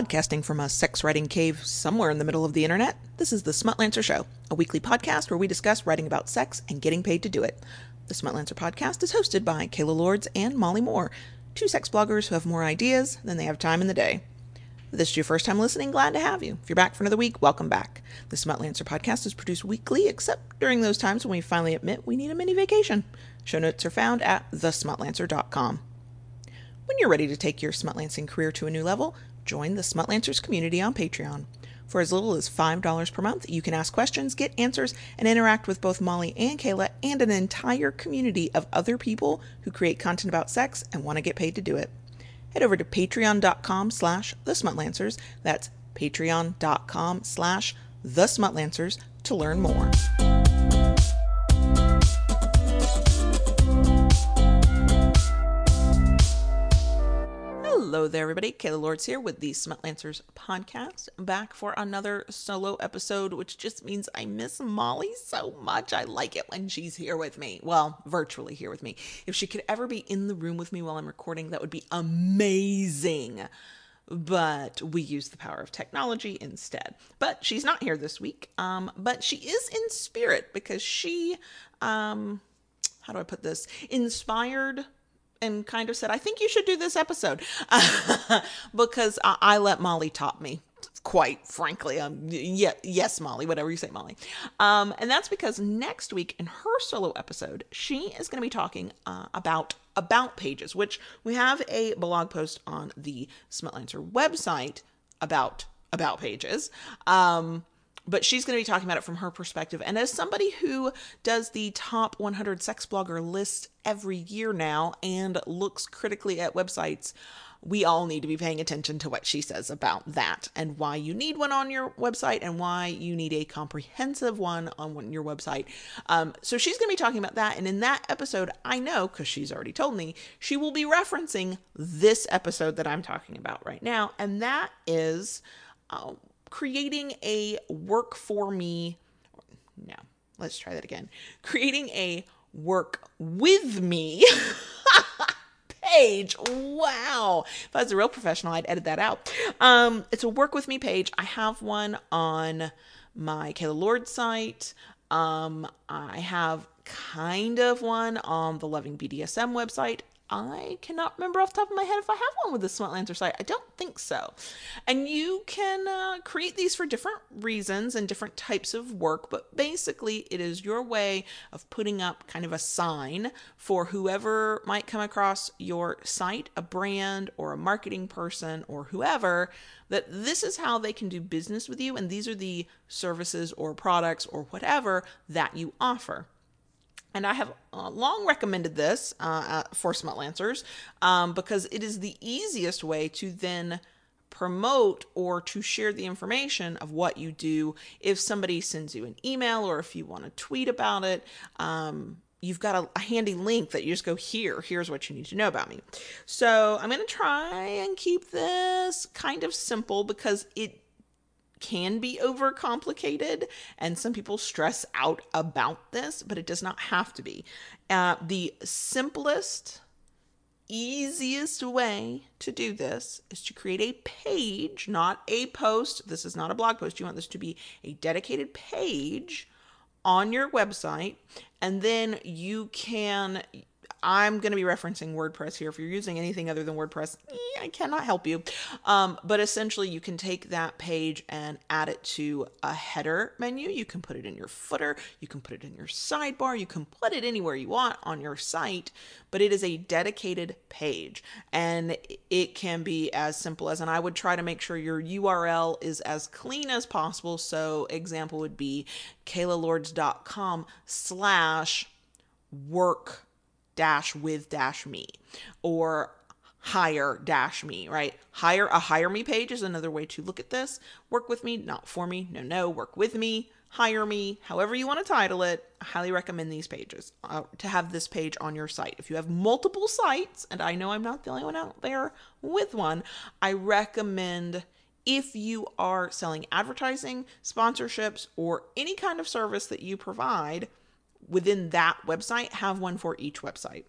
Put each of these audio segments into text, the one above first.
Podcasting from a sex writing cave somewhere in the middle of the internet, this is the Smutlancer Show, a weekly podcast where we discuss writing about sex and getting paid to do it. The Smutlancer podcast is hosted by Kayla Lords and Molly Moore, two sex bloggers who have more ideas than they have time in the day. If this is your first time listening, glad to have you. If you're back for another week, welcome back. The Smutlancer podcast is produced weekly, except during those times when we finally admit we need a mini vacation. Show notes are found at thesmutlancer.com. When you're ready to take your smutlancing career to a new level, join the Smutlancers community on Patreon. For as little as $5 per month, you can ask questions, get answers, and interact with both Molly and Kayla and an entire community of other people who create content about sex and want to get paid to do it. Head over to patreon.com slash the smutlancers. That's patreon.com slash the smutlancers to learn more. Hello there, everybody. Kayla Lords here with the Smutlancers podcast. back for another solo episode, which just means I miss Molly so much. I like it when she's here with me. Well, virtually here with me. If she could ever be in the room with me while I'm recording, that would be amazing. But we use the power of technology instead. But she's not here this week. Um, but she is in spirit because she, um, how do I put this? Inspired and kind of said, I think you should do this episode because I, I, let Molly top me. Quite frankly, um, yeah, yes, Molly, whatever you say, Molly. Um, and that's because next week in her solo episode, she is going to be talking uh, about about pages, which we have a blog post on the Smutlancer website about about pages. Um, but she's going to be talking about it from her perspective. And as somebody who does the top 100 sex blogger list every year now and looks critically at websites, we all need to be paying attention to what she says about that and why you need one on your website and why you need a comprehensive one on your website. Um, so she's going to be talking about that. And in that episode, I know because she's already told me, she will be referencing this episode that I'm talking about right now. And that is. Uh, creating a work for me. No, let's try that again. Creating a work with me page. Wow. If I was a real professional, I'd edit that out. Um, it's a work with me page. I have one on my Kayla Lord site. Um, I have kind of one on the Loving BDSM website. I cannot remember off the top of my head if I have one with the Smutlancer site. I don't think so. And you can uh, create these for different reasons and different types of work, but basically, it is your way of putting up kind of a sign for whoever might come across your site, a brand or a marketing person or whoever, that this is how they can do business with you, and these are the services or products or whatever that you offer. And I have uh, long recommended this uh, uh, for Smutlancers um, because it is the easiest way to then promote or to share the information of what you do. If somebody sends you an email or if you want to tweet about it, um, you've got a, a, handy link that you just go here. Here's what you need to know about me. So I'm going to try and keep this kind of simple because it can be overcomplicated, and some people stress out about this, but it does not have to be. Uh, the simplest, easiest way to do this is to create a page, not a post. This is not a blog post. You want this to be a dedicated page on your website, and then you can I'm going to be referencing WordPress here. If you're using anything other than WordPress, I cannot help you. Um, but essentially, you can take that page and add it to a header menu. You can put it in your footer. You can put it in your sidebar. You can put it anywhere you want on your site. But it is a dedicated page, and it can be as simple as. And I would try to make sure your URL is as clean as possible. So, example would be kaylalords.com slash work dash with dash me or hire dash me, right? Hire a hire me page is another way to look at this. Work with me, not for me. No, no, work with me, hire me, however you want to title it. I highly recommend these pages uh, to have this page on your site. If you have multiple sites, and I know I'm not the only one out there with one, I recommend if you are selling advertising, sponsorships, or any kind of service that you provide within that website, have one for each website.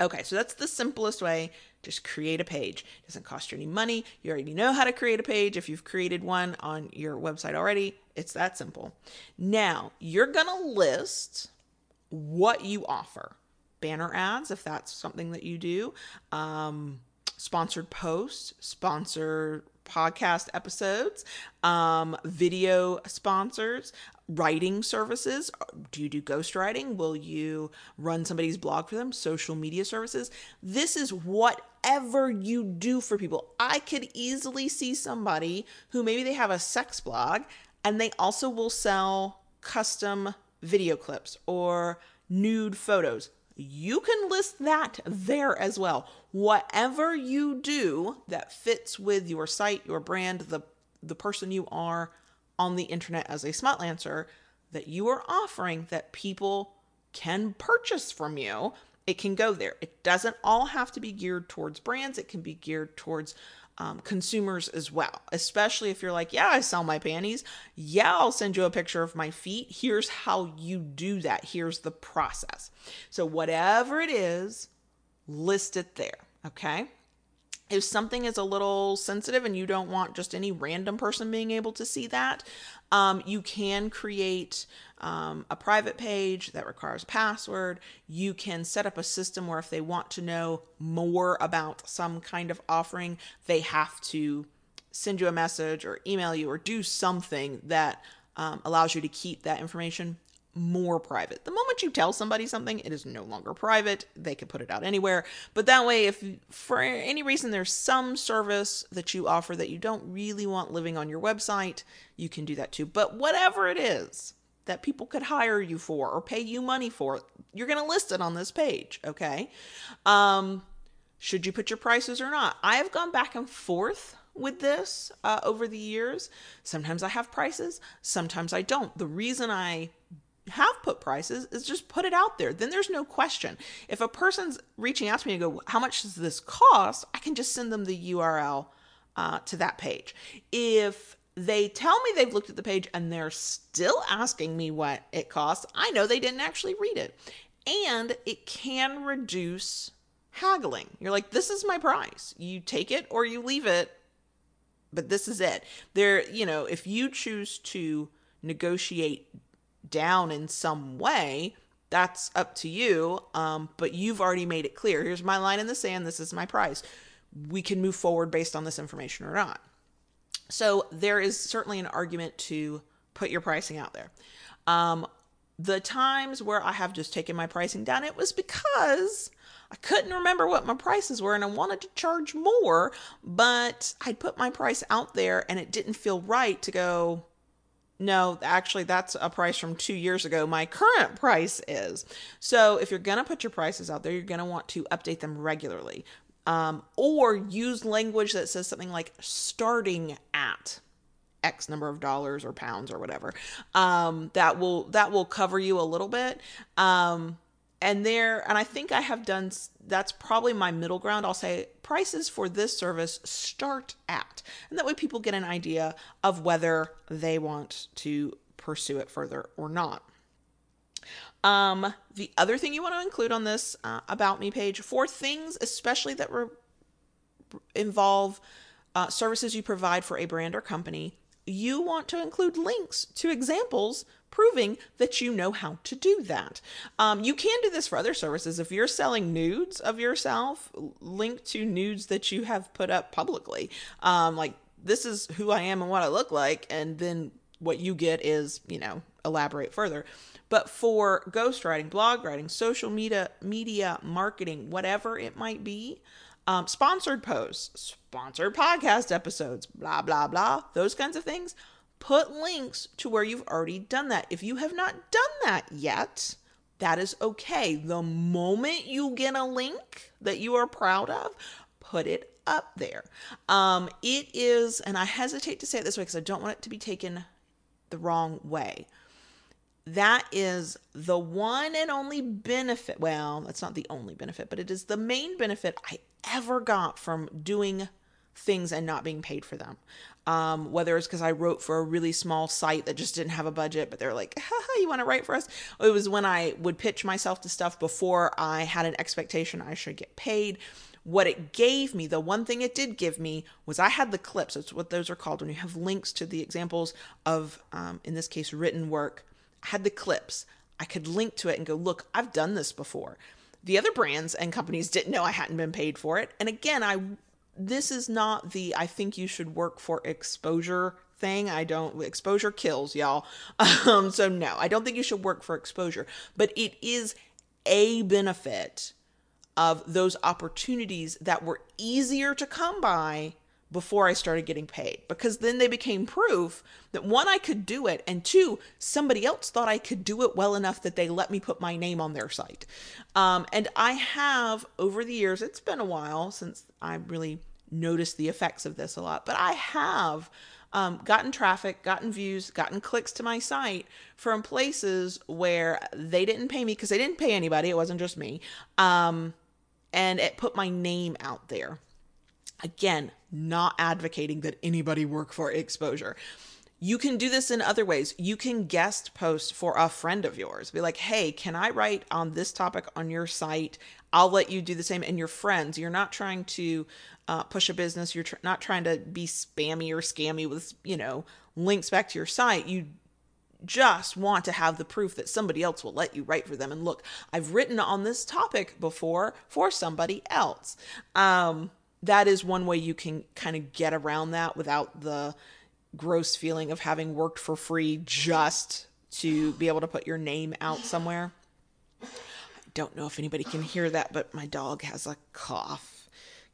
Okay, so that's the simplest way Just create a page. It doesn't cost you any money. You already know how to create a page. If you've created one on your website already, it's that simple. Now, you're going to list what you offer banner ads, if that's something that you do, um, sponsored posts, sponsored podcast episodes, um, video sponsors, writing services. Do you do ghostwriting? Will you run somebody's blog for them? Social media services? This is whatever you do for people. I could easily see somebody who maybe they have a sex blog and they also will sell custom video clips or nude photos. You can list that there as well. Whatever you do that fits with your site, your brand, the the person you are on the internet as a smutlancer that you are offering that people can purchase from you, it can go there. It doesn't all have to be geared towards brands, it can be geared towards um, consumers as well, especially if you're like, yeah, I sell my panties. Yeah, I'll send you a picture of my feet. Here's how you do that. Here's the process. So, whatever it is, list it there. Okay if something is a little sensitive and you don't want just any random person being able to see that, um, you can create um, a private page that requires a password. You can set up a system where if they want to know more about some kind of offering, they have to send you a message or email you or do something that um, allows you to keep that information more private. The moment you tell somebody something, it is no longer private. They can put it out anywhere. But that way, if for any reason there's some service that you offer that you don't really want living on your website, you can do that too. But whatever it is that people could hire you for or pay you money for, you're going to list it on this page, okay? Um, should you put your prices or not? I have gone back and forth with this uh, over the years. Sometimes I have prices, sometimes I don't. The reason I have put prices is just put it out there. Then there's no question. If a person's reaching out to me and go, How much does this cost? I can just send them the URL uh, to that page. If they tell me they've looked at the page and they're still asking me what it costs, I know they didn't actually read it. And it can reduce haggling. You're like, This is my price. You take it or you leave it, but this is it. There, you know, if you choose to negotiate down in some way, that's up to you. Um, but you've already made it clear. Here's my line in the sand. This is my price. We can move forward based on this information or not. So there is certainly an argument to put your pricing out there. Um, the times where I have just taken my pricing down, it was because I couldn't remember what my prices were and I wanted to charge more, but I'd put my price out there and it didn't feel right to go, no, actually, that's a price from two years ago. My current price is. So, if you're going to put your prices out there, you're going to want to update them regularly um, or use language that says something like starting at X number of dollars or pounds or whatever. Um, that will that will cover you a little bit. Um, and there and i think i have done that's probably my middle ground. I'll say prices for this service start at and that way people get an idea of whether they want to pursue it further or not. Um, the other thing you want to include on this uh, about me page for things especially that re- involve uh, services you provide for a brand or company you want to include links to examples proving that you know how to do that. Um, you can do this for other services. If you're selling nudes of yourself, link to nudes that you have put up publicly. Um, like, this is who I am and what I look like. And then what you get is, you know, elaborate further. But for ghostwriting, blog writing, social media, media marketing, whatever it might be, um, sponsored posts, sponsored podcast episodes, blah, blah, blah, those kinds of things put links to where you've already done that. If you have not done that yet, that is okay. The moment you get a link that you are proud of, put it up there. Um, it is, and I hesitate to say it this way because I don't want it to be taken the wrong way. That is the one and only benefit. Well, that's not the only benefit, but it is the main benefit I ever got from doing things and not being paid for them. Um, whether it's because I wrote for a really small site that just didn't have a budget, but they're like, Haha, you want to write for us? It was when I would pitch myself to stuff before I had an expectation I should get paid. What it gave me, the one thing it did give me was I had the clips. That's what those are called when you have links to the examples of, um, in this case, written work. I had the clips. I could link to it and go, look, I've done this before. The other brands and companies didn't know I hadn't been paid for it. And again, I this is not the I think you should work for exposure thing. I don't exposure kills y'all. Um, so no, I don't think you should work for exposure, but it is a benefit of those opportunities that were easier to come by before I started getting paid because then they became proof that one, I could do it, and two, somebody else thought I could do it well enough that they let me put my name on their site. Um, and I have, over the years, it's been a while since I really noticed the effects of this a lot, but I have. Um, gotten traffic, gotten views, gotten clicks to my site from places where they didn't pay me because they didn't pay anybody. It wasn't just me. Um, and it put my name out there. Again, not advocating that anybody work for exposure. You can do this in other ways. You can guest post for a friend of yours. Be like, hey, can I write on this topic on your site? I'll let you do the same. And your friends, you're not trying to uh, push a business. You're tr- not trying to be spammy or scammy with, you know, links back to your site. You just want to have the proof that somebody else will let you write for them. And look, I've written on this topic before for somebody else. Um, that is one way you can kind of get around that without the gross feeling of having worked for free just to be able to put your name out somewhere. I don't know if anybody can hear that, but my dog has a cough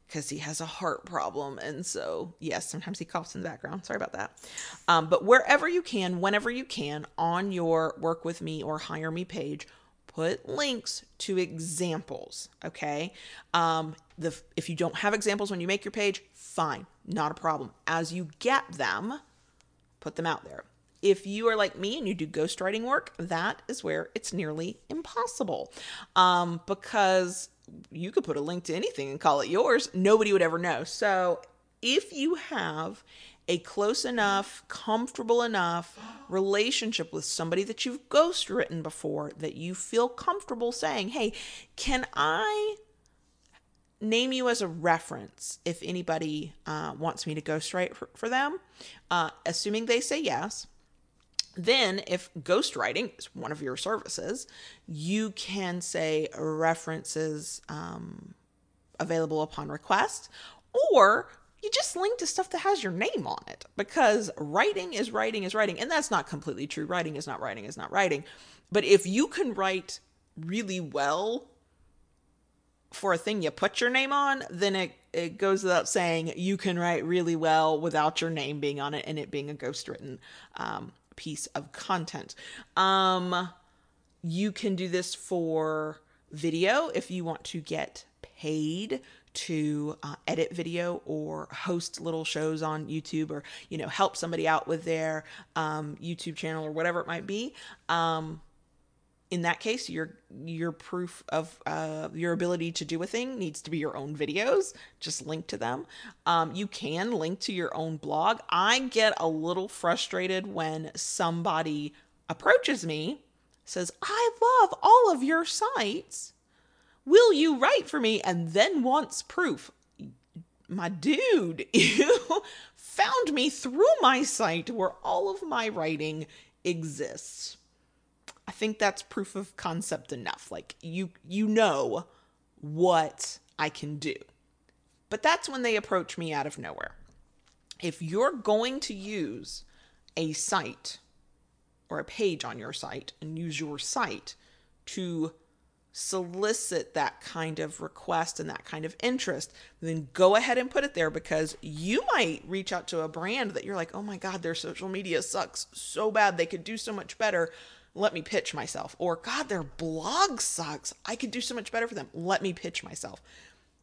because he has a heart problem. And so, yes, sometimes he coughs in the background. Sorry about that. Um, but wherever you can, whenever you can, on your Work With Me or Hire Me page, put links to examples okay? Um, the if you don't have examples when you make your page fine not a problem. As you get them put them out there. If you are like me and you do ghostwriting work that is where it's nearly impossible. Um, because you could put a link to anything and call it yours. Nobody would ever know. So if you have a close enough, comfortable enough relationship with somebody that you've ghost written before that you feel comfortable saying, hey, can I name you as a reference if anybody uh, wants me to ghostwrite for, for them? Uh, assuming they say yes. Then, if ghostwriting is one of your services, you can say references um, available upon request, or you just link to stuff that has your name on it because writing is writing is writing. And that's not completely true. Writing is not writing is not writing. But if you can write really well for a thing you put your name on, then it, it goes without saying you can write really well without your name being on it and it being a ghost written um, piece of content. Um, you can do this for video if you want to get paid to uh, edit video or host little shows on YouTube or you know help somebody out with their um, YouTube channel or whatever it might be. Um, in that case, your your proof of uh, your ability to do a thing needs to be your own videos. Just link to them. Um, you can link to your own blog. I get a little frustrated when somebody approaches me, says, "I love all of your sites." Will you write for me? And then wants proof. My dude, you found me through my site where all of my writing exists. I think that's proof of concept enough. Like you you know what I can do. But that's when they approach me out of nowhere. If you're going to use a site or a page on your site and use your site to solicit that kind of request and that kind of interest, then go ahead and put it there because you might reach out to a brand that you're like, oh my God, their social media sucks so bad. They could do so much better. Let me pitch myself. Or, God, their blog sucks. I could do so much better for them. Let me pitch myself.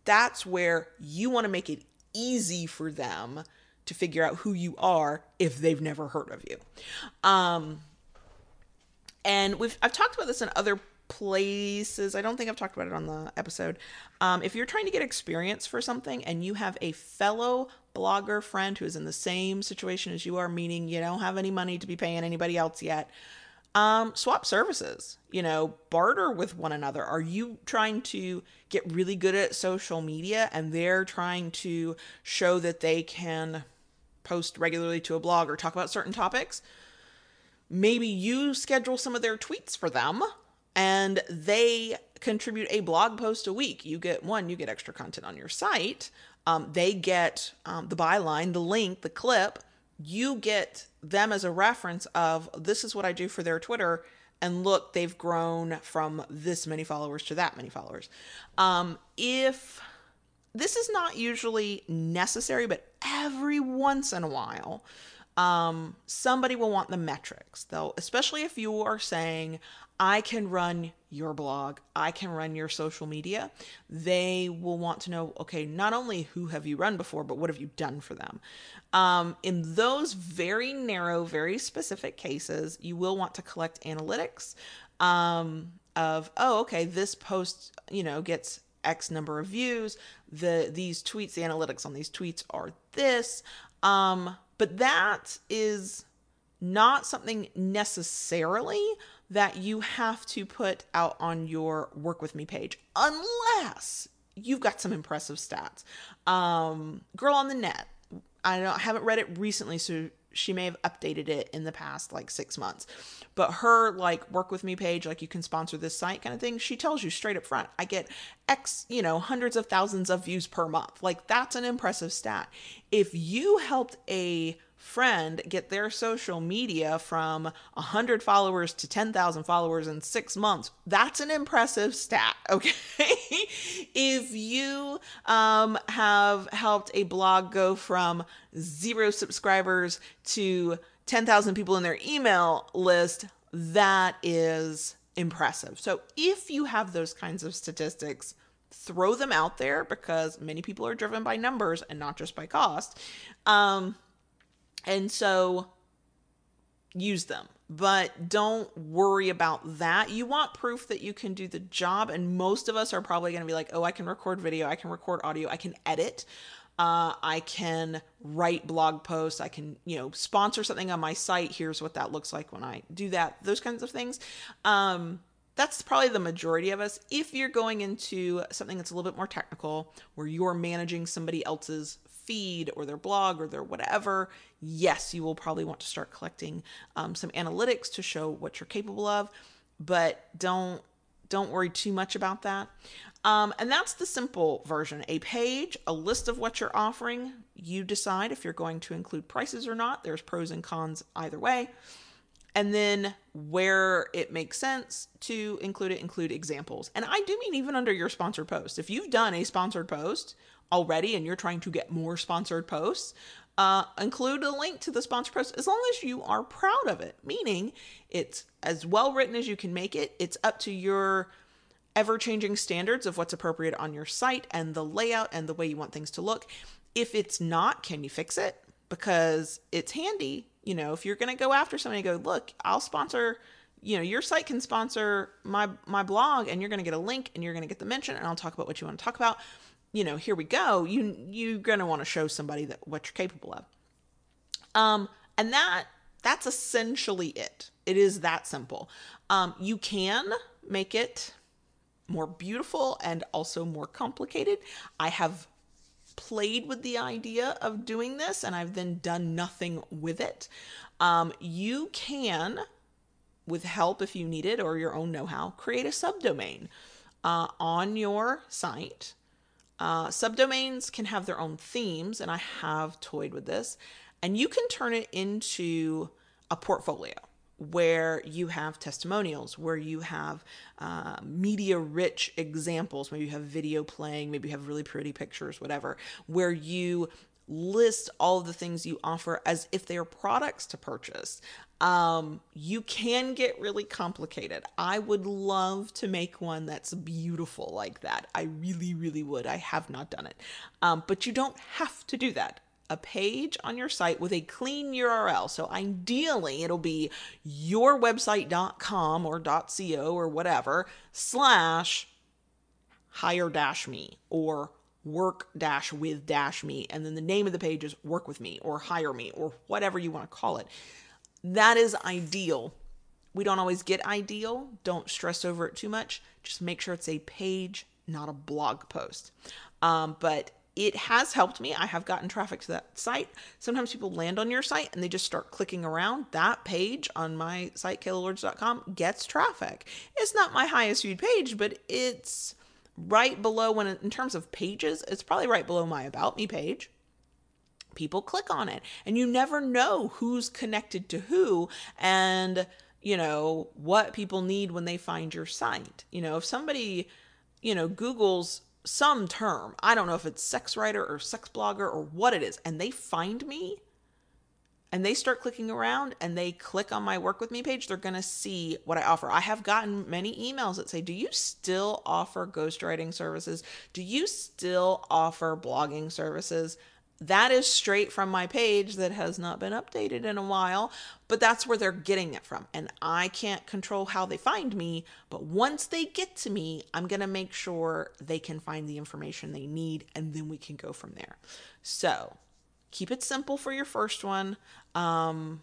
That's where you want to make it easy for them to figure out who you are if they've never heard of you. Um, and we've I've talked about this in other places. I don't think I've talked about it on the episode. Um, if you're trying to get experience for something and you have a fellow blogger friend who is in the same situation as you are, meaning you don't have any money to be paying anybody else yet, um, swap services, you know, barter with one another. Are you trying to get really good at social media and they're trying to show that they can post regularly to a blog or talk about certain topics? Maybe you schedule some of their tweets for them and they contribute a blog post a week. You get one, you get extra content on your site. Um, they get um, the byline, the link, the clip. You get them as a reference of this is what I do for their Twitter. And look, they've grown from this many followers to that many followers. Um, if this is not usually necessary, but every once in a while, um, somebody will want the metrics, though, especially if you are saying, I can run your blog, I can run your social media. They will want to know, okay, not only who have you run before, but what have you done for them? Um, in those very narrow, very specific cases, you will want to collect analytics um, of, oh, okay, this post, you know, gets X number of views. The these tweets, the analytics on these tweets are this. Um, but that is not something necessarily that you have to put out on your work with me page unless you've got some impressive stats. Um, Girl on the Net. I don't I haven't read it recently, so she may have updated it in the past like six months. But her like work with me page, like you can sponsor this site kind of thing, she tells you straight up front, I get X, you know, hundreds of thousands of views per month. Like that's an impressive stat. If you helped a friend get their social media from 100 followers to 10,000 followers in six months. That's an impressive stat, okay? if you um, have helped a blog go from zero subscribers to 10,000 people in their email list, that is impressive. So if you have those kinds of statistics, throw them out there because many people are driven by numbers and not just by cost. Um, and so use them, but don't worry about that. You want proof that you can do the job. And most of us are probably going to be like, oh, I can record video, I can record audio, I can edit. Uh, I can write blog posts. I can, you know, sponsor something on my site. Here's what that looks like when I do that. Those kinds of things. Um, that's probably the majority of us. If you're going into something that's a little bit more technical, where you're managing somebody else's feed or their blog or their whatever, yes, you will probably want to start collecting um, some analytics to show what you're capable of. But don't don't worry too much about that. Um, and that's the simple version a page, a list of what you're offering. You decide if you're going to include prices or not. There's pros and cons either way. And then where it makes sense to include it, include examples. And I do mean even under your sponsored post. If you've done a sponsored post already and you're trying to get more sponsored posts, uh, include a link to the sponsored post as long as you are proud of it, meaning it's as well written as you can make it. It's up to your ever changing standards of what's appropriate on your site and the layout and the way you want things to look. If it's not, can you fix it? Because it's handy. You know, if you're going to go after somebody, go, look, I'll sponsor you know your site can sponsor my my blog and you're going to get a link and you're going to get the mention and I'll talk about what you want to talk about you know, here we go, you you're going to want to show somebody that what you're capable of. Um, and that that's essentially it. It is that simple. Um, you can make it more beautiful and also more complicated. I have played with the idea of doing this and I've then done nothing with it. Um, you can, with help if you need it or your own know how, create a subdomain uh, on your site uh, subdomains can have their own themes, and I have toyed with this. And you can turn it into a portfolio where you have testimonials, where you have uh, media rich examples. Maybe you have video playing, maybe you have really pretty pictures, whatever, where you list all of the things you offer as if they are products to purchase. Um, you can get really complicated. I would love to make one that's beautiful like that. I really, really would. I have not done it. Um, but you don't have to do that. A page on your site with a clean URL. So ideally, it'll be yourwebsite.com or .co or whatever slash hire dash me or work dash with dash me and then the name of the page is work with me or hire me or whatever you want to call it that is ideal we don't always get ideal. Don't stress over it too much. Just make sure it's a page, not a blog post. Um, but it has helped me. I have gotten traffic to that site. Sometimes people land on your site and they just start clicking around. That page on my site, kaylalords.com, gets traffic. It's not my highest viewed page, but it's right below when in terms of pages, it's probably right below my about me page. People click on it and you never know who's connected to who and you know what people need when they find your site. You know, if somebody, you know, Google's some term. I don't know if it's sex writer or sex blogger or what it is. And they find me and they start clicking around and they click on my work with me page, they're going to see what I offer. I have gotten many emails that say, Do you still offer ghostwriting services? Do you still offer blogging services? That is straight from my page that has not been updated in a while, but that's where they're getting it from. And I can't control how they find me, but once they get to me, I'm going to make sure they can find the information they need and then we can go from there. So keep it simple for your first one. Um,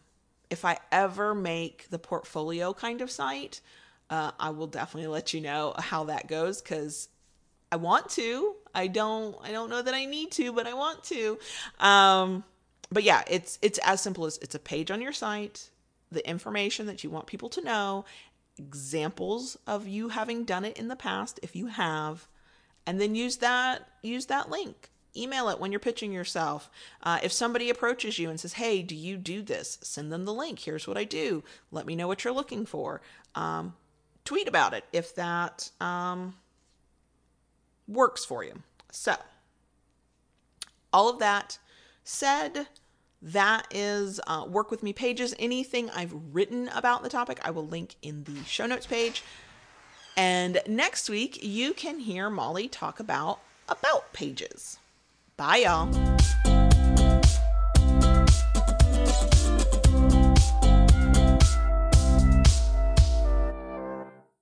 if I ever make the portfolio kind of site, uh, I will definitely let you know how that goes because I want to. I don't I don't know that I need to, but I want to. Um but yeah, it's it's as simple as it's a page on your site, the information that you want people to know, examples of you having done it in the past if you have, and then use that use that link. Email it when you're pitching yourself. Uh, if somebody approaches you and says, "Hey, do you do this?" Send them the link. Here's what I do. Let me know what you're looking for. Um, tweet about it if that um, works for you. So, all of that said, that is uh, work with me pages. Anything I've written about the topic, I will link in the show notes page. And next week, you can hear Molly talk about about pages. Bye, y'all.